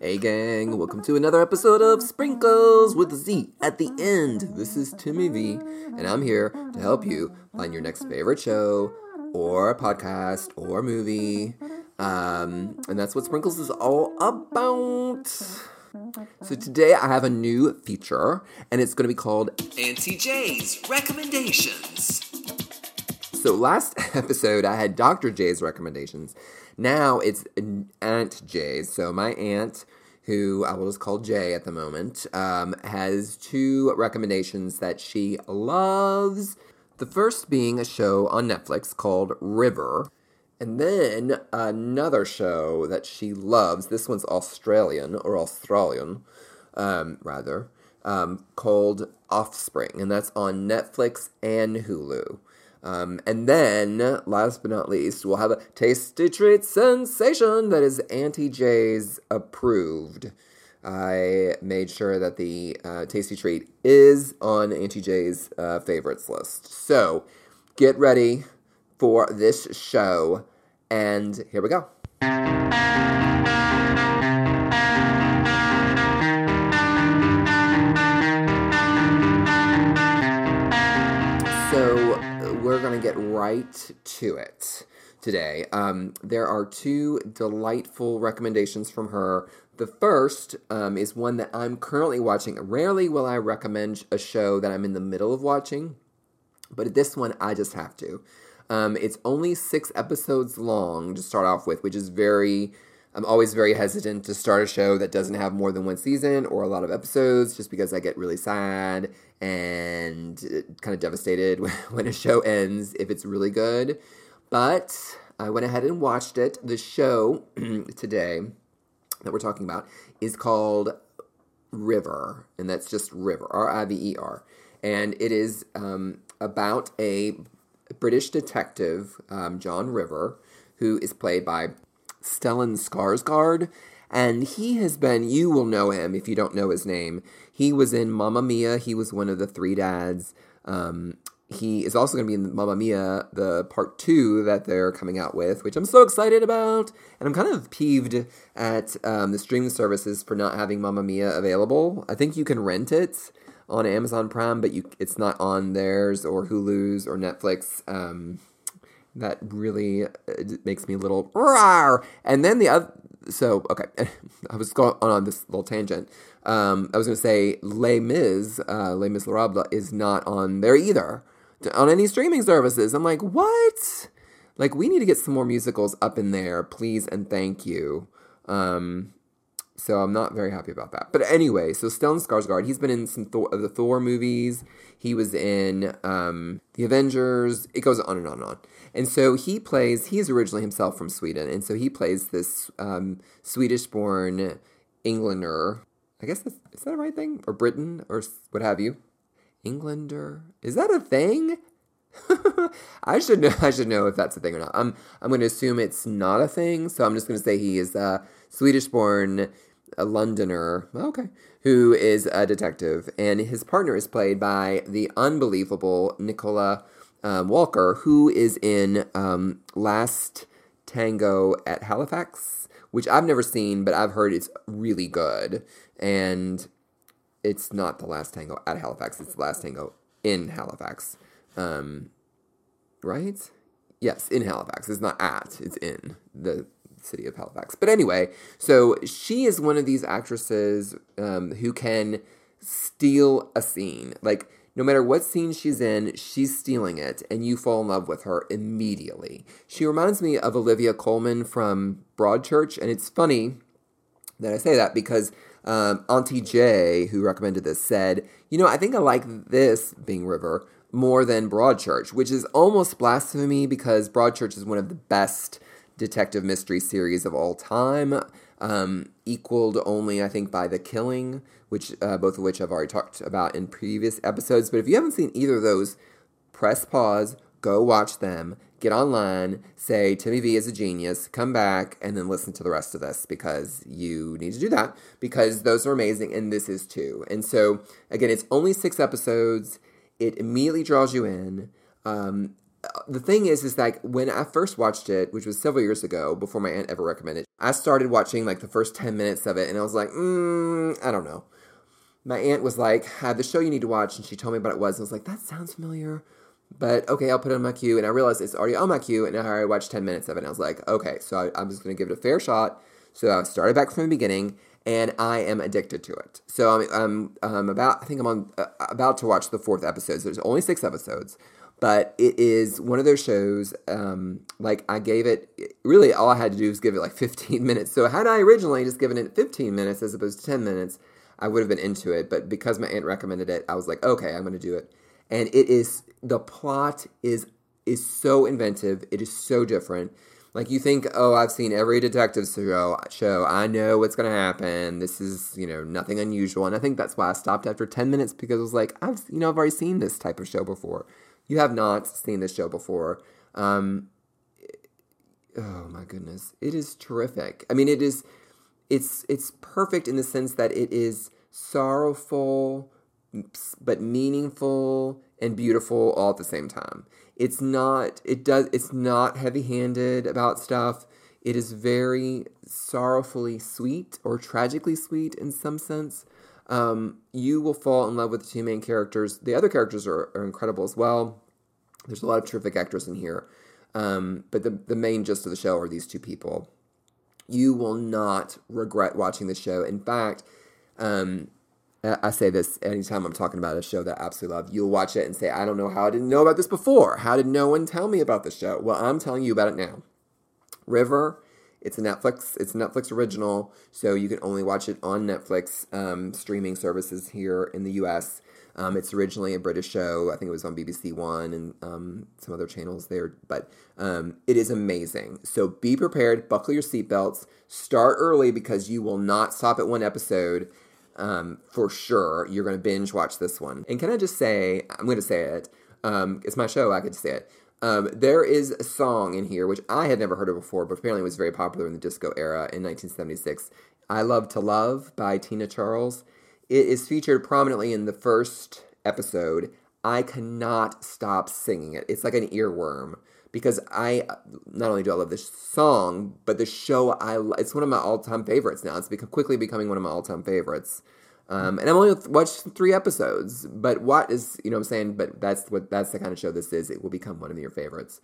Hey gang, welcome to another episode of Sprinkles with Z at the end. This is Timmy V, and I'm here to help you find your next favorite show, or podcast, or movie. Um, and that's what Sprinkles is all about. So today I have a new feature, and it's going to be called Auntie J's Recommendations. So last episode I had Dr. J's recommendations. Now it's Aunt J's. So my aunt, who I will just call Jay at the moment, um, has two recommendations that she loves. The first being a show on Netflix called River. And then another show that she loves. This one's Australian or Australian, um, rather, um, called Offspring, and that's on Netflix and Hulu. Um, and then, last but not least, we'll have a tasty treat sensation that is Auntie J's approved. I made sure that the uh, tasty treat is on Auntie J's uh, favorites list. So get ready for this show, and here we go. Right to it today. Um, there are two delightful recommendations from her. The first um, is one that I'm currently watching. Rarely will I recommend a show that I'm in the middle of watching, but this one I just have to. Um, it's only six episodes long to start off with, which is very. I'm always very hesitant to start a show that doesn't have more than one season or a lot of episodes just because I get really sad and kind of devastated when a show ends if it's really good. But I went ahead and watched it. The show today that we're talking about is called River, and that's just River, R I V E R. And it is um, about a British detective, um, John River, who is played by Stellan Skarsgård. And he has been, you will know him if you don't know his name. He was in Mamma Mia. He was one of the three dads. Um, he is also going to be in Mamma Mia, the part two that they're coming out with, which I'm so excited about. And I'm kind of peeved at um, the streaming services for not having Mamma Mia available. I think you can rent it on Amazon Prime, but you it's not on theirs or Hulu's or Netflix. Um, that really uh, makes me a little rawr. And then the other, so okay, I was going on this little tangent. Um, I was going to say Les Mis, uh, Les Miserables is not on there either on any streaming services. I'm like, what? Like, we need to get some more musicals up in there, please and thank you. Um, so I'm not very happy about that. But anyway, so Stellan Skarsgård, he's been in some Thor, of the Thor movies. He was in um, the Avengers. It goes on and on and on. And so he plays. He is originally himself from Sweden, and so he plays this um, Swedish-born Englander. I guess that's, is that the right thing, or Britain, or what have you? Englander is that a thing? I should know. I should know if that's a thing or not. I'm I'm going to assume it's not a thing. So I'm just going to say he is a Swedish-born a Londoner. Okay, who is a detective, and his partner is played by the unbelievable Nicola um, Walker, who is in um, Last Tango at Halifax, which I've never seen, but I've heard it's really good. And it's not the Last Tango at Halifax; it's the Last Tango in Halifax. Um, right? Yes, in Halifax. It's not at; it's in the city of Halifax. But anyway, so she is one of these actresses um, who can steal a scene. Like, no matter what scene she's in, she's stealing it, and you fall in love with her immediately. She reminds me of Olivia Colman from Broadchurch, and it's funny that I say that because um, Auntie J, who recommended this, said, You know, I think I like this, being River, more than Broadchurch, which is almost blasphemy because Broadchurch is one of the best detective mystery series of all time, um, equaled only, I think, by The Killing, which uh, both of which I've already talked about in previous episodes. But if you haven't seen either of those, press pause, go watch them, get online, say Timmy V is a genius, come back, and then listen to the rest of this because you need to do that because those are amazing, and this is too. And so, again, it's only six episodes. It immediately draws you in. Um, the thing is, is like when I first watched it, which was several years ago, before my aunt ever recommended, I started watching like the first 10 minutes of it and I was like, mm, I don't know. My aunt was like, "Have the show you need to watch, and she told me what it was. And I was like, that sounds familiar. But okay, I'll put it on my queue. And I realized it's already on my queue, and I already watched 10 minutes of it. And I was like, okay, so I, I'm just going to give it a fair shot. So I started back from the beginning, and I am addicted to it. So I'm, I'm, I'm about, I think I'm on, uh, about to watch the fourth episode. So there's only six episodes, but it is one of those shows. Um, like I gave it, really, all I had to do was give it like 15 minutes. So had I originally just given it 15 minutes as opposed to 10 minutes, I would have been into it. But because my aunt recommended it, I was like, okay, I'm going to do it. And it is the plot is is so inventive. It is so different. Like you think, oh, I've seen every detective show. Show I know what's going to happen. This is you know nothing unusual. And I think that's why I stopped after ten minutes because I was like, I've you know I've already seen this type of show before. You have not seen this show before. Um, oh my goodness, it is terrific. I mean, it is it's it's perfect in the sense that it is sorrowful but meaningful and beautiful all at the same time. It's not it does it's not heavy-handed about stuff. It is very sorrowfully sweet or tragically sweet in some sense. Um, you will fall in love with the two main characters. The other characters are, are incredible as well. There's a lot of terrific actors in here. Um, but the, the main gist of the show are these two people. You will not regret watching the show. In fact, um, I say this anytime I'm talking about a show that I absolutely love. You'll watch it and say, I don't know how I didn't know about this before. How did no one tell me about this show? Well, I'm telling you about it now. River, it's a Netflix, it's a Netflix original, so you can only watch it on Netflix um, streaming services here in the U.S. Um, it's originally a British show. I think it was on BBC One and um, some other channels there, but um, it is amazing. So be prepared, buckle your seatbelts, start early because you will not stop at one episode um, for sure you're going to binge watch this one. And can I just say, I'm going to say it. Um, it's my show. I could say it. Um, there is a song in here which I had never heard of before, but apparently was very popular in the disco era in 1976. "I Love to Love" by Tina Charles. It is featured prominently in the first episode. I cannot stop singing it. It's like an earworm because I not only do I love this song, but the show I it's one of my all time favorites now. It's become, quickly becoming one of my all time favorites. Um, and I've only watched three episodes, but what is you know what I'm saying? But that's what that's the kind of show this is. It will become one of your favorites,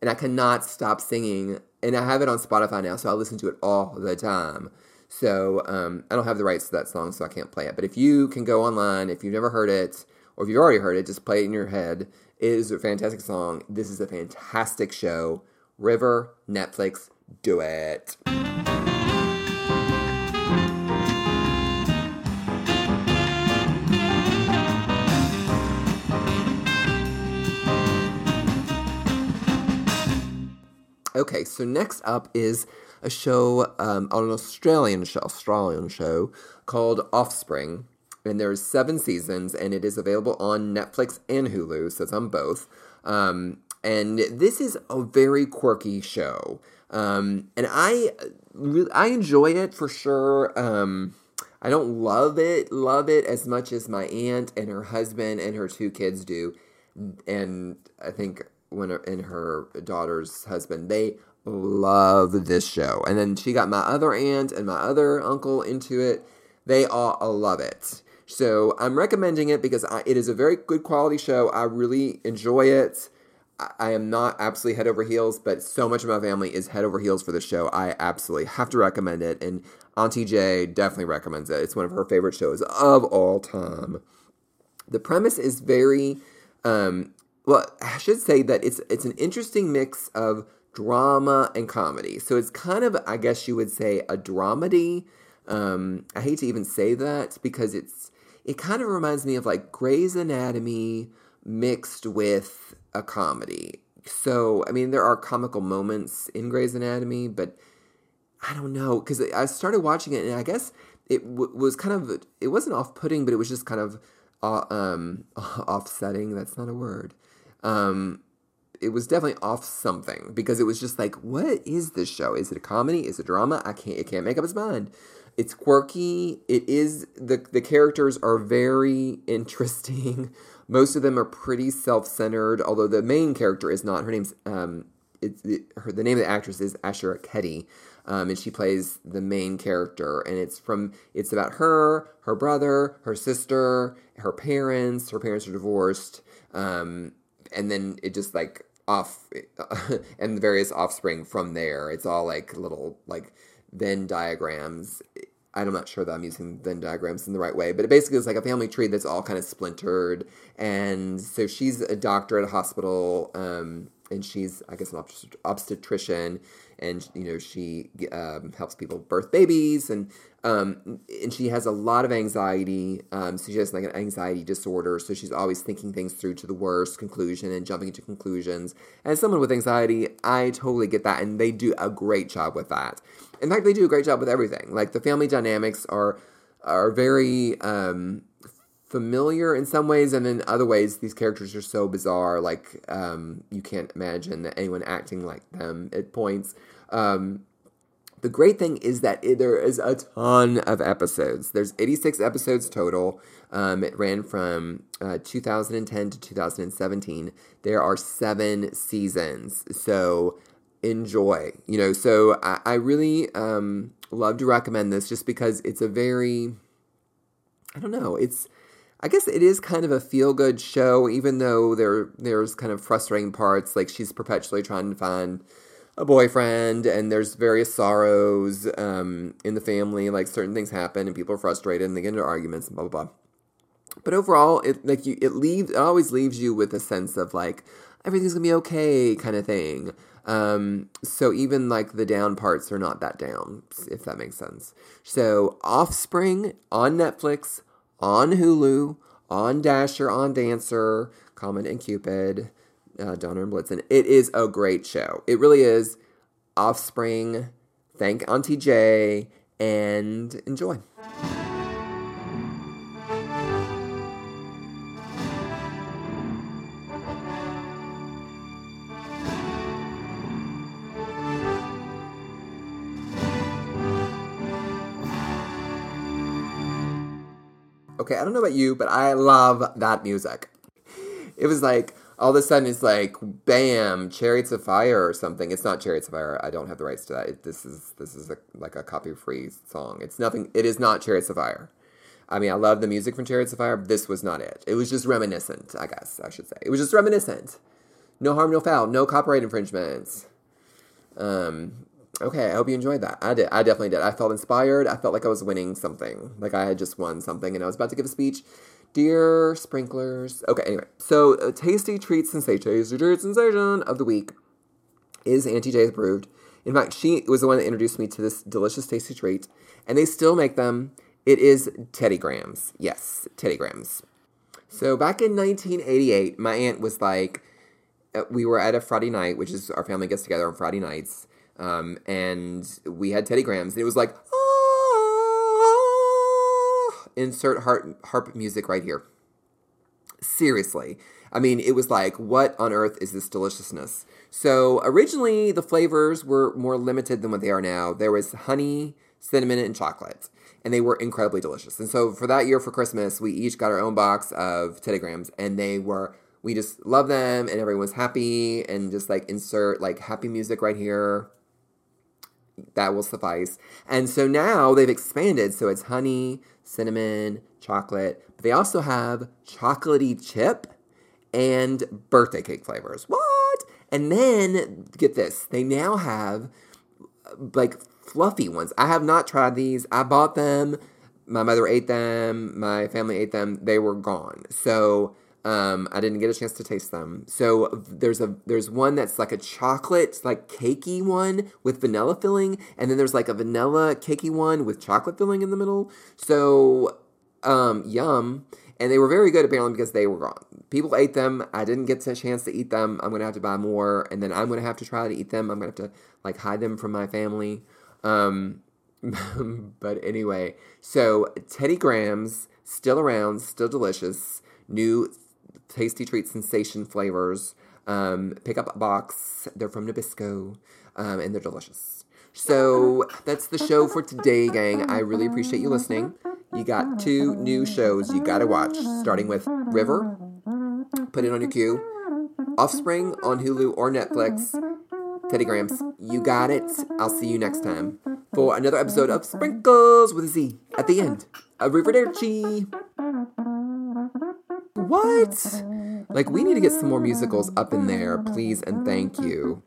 and I cannot stop singing. And I have it on Spotify now, so I listen to it all the time. So um, I don't have the rights to that song, so I can't play it. But if you can go online, if you've never heard it, or if you've already heard it, just play it in your head it is a fantastic song. This is a fantastic show. River, Netflix, do it. Okay, so next up is a show um, an Australian show, Australian show called Offspring and there's seven seasons, and it is available on Netflix and Hulu, so it's on both. Um, and this is a very quirky show, um, and I really, I enjoy it for sure. Um, I don't love it, love it as much as my aunt and her husband and her two kids do, and I think when and her daughter's husband they love this show. And then she got my other aunt and my other uncle into it. They all love it. So I'm recommending it because I, it is a very good quality show. I really enjoy it. I, I am not absolutely head over heels, but so much of my family is head over heels for the show. I absolutely have to recommend it. And Auntie J definitely recommends it. It's one of her favorite shows of all time. The premise is very, um, well, I should say that it's it's an interesting mix of drama and comedy. So it's kind of, I guess you would say, a dramedy. Um, I hate to even say that because it's it kind of reminds me of like Grey's Anatomy mixed with a comedy. So, I mean, there are comical moments in Grey's Anatomy, but I don't know because I started watching it and I guess it w- was kind of it wasn't off putting, but it was just kind of uh, um, offsetting. That's not a word. Um, it was definitely off something because it was just like, what is this show? Is it a comedy? Is it drama? I can't. It can't make up its mind. It's quirky. It is the the characters are very interesting. Most of them are pretty self centered. Although the main character is not. Her name's um, it's it, her the name of the actress is Asher Keddie. um, and she plays the main character. And it's from it's about her, her brother, her sister, her parents. Her parents are divorced, um, and then it just like off and the various offspring from there. It's all like little like Venn diagrams. I'm not sure that I'm using Venn diagrams in the right way, but it basically is like a family tree that's all kind of splintered. And so she's a doctor at a hospital, um, and she's, I guess, an obstetrician, and you know she um, helps people birth babies, and um, and she has a lot of anxiety. Um, so she has like an anxiety disorder. So she's always thinking things through to the worst conclusion and jumping to conclusions. As someone with anxiety, I totally get that, and they do a great job with that. In fact, they do a great job with everything. Like the family dynamics are are very um, familiar in some ways, and in other ways, these characters are so bizarre. Like um, you can't imagine anyone acting like them at points. Um, the great thing is that it, there is a ton of episodes. There's 86 episodes total. Um, it ran from uh, 2010 to 2017. There are seven seasons. So enjoy. You know, so I, I really um, love to recommend this just because it's a very, I don't know, it's. I guess it is kind of a feel good show, even though there there's kind of frustrating parts. Like she's perpetually trying to find a boyfriend and there's various sorrows um, in the family like certain things happen and people are frustrated and they get into arguments and blah blah blah. But overall it like you it leaves it always leaves you with a sense of like everything's gonna be okay kind of thing. Um, so even like the down parts are not that down if that makes sense. So offspring on netflix on hulu on dasher on dancer comet and cupid uh, Donner and Blitzen. It is a great show. It really is. Offspring, thank Auntie J, and enjoy. Okay, I don't know about you, but I love that music. It was like all of a sudden it's like bam chariots of fire or something. It's not chariots of fire. I don't have the rights to that. It, this is this is a, like a copy free song. It's nothing it is not chariots of fire. I mean i love the music from chariots of fire this was not it. It was just reminiscent i guess i should say. It was just reminiscent. No harm no foul. No copyright infringements. Um okay i hope you enjoyed that. I did i definitely did. I felt inspired. I felt like i was winning something. Like i had just won something and i was about to give a speech Dear sprinklers. Okay, anyway. So, a tasty treat sensation, tasty sensation of the week is Auntie J's Brewed. In fact, she was the one that introduced me to this delicious tasty treat, and they still make them. It is Teddy Grahams. Yes, Teddy Grahams. So, back in 1988, my aunt was like, uh, we were at a Friday night, which is our family gets together on Friday nights, um, and we had Teddy Grahams, and it was like, insert harp, harp music right here. Seriously. I mean, it was like, what on earth is this deliciousness? So originally, the flavors were more limited than what they are now. There was honey, cinnamon, and chocolate, and they were incredibly delicious. And so for that year for Christmas, we each got our own box of Teddy Grahams, and they were we just loved them, and everyone was happy, and just like insert like happy music right here. That will suffice. And so now they've expanded, so it's honey, cinnamon, chocolate. But they also have chocolatey chip and birthday cake flavors. What? And then get this, they now have like fluffy ones. I have not tried these. I bought them. My mother ate them. My family ate them. They were gone. So um, I didn't get a chance to taste them. So there's a there's one that's like a chocolate like cakey one with vanilla filling, and then there's like a vanilla cakey one with chocolate filling in the middle. So um, yum. And they were very good apparently because they were gone. People ate them. I didn't get a chance to eat them. I'm gonna have to buy more, and then I'm gonna have to try to eat them. I'm gonna have to like hide them from my family. Um, but anyway, so Teddy Grahams still around, still delicious. New tasty treat sensation flavors. Um, pick up a box. They're from Nabisco, um, and they're delicious. So that's the show for today, gang. I really appreciate you listening. You got two new shows you gotta watch, starting with River. Put it on your queue. Offspring on Hulu or Netflix. Teddy Grahams, you got it. I'll see you next time for another episode of Sprinkles with a Z at the end. Arrivederci. What? Like, we need to get some more musicals up in there, please and thank you.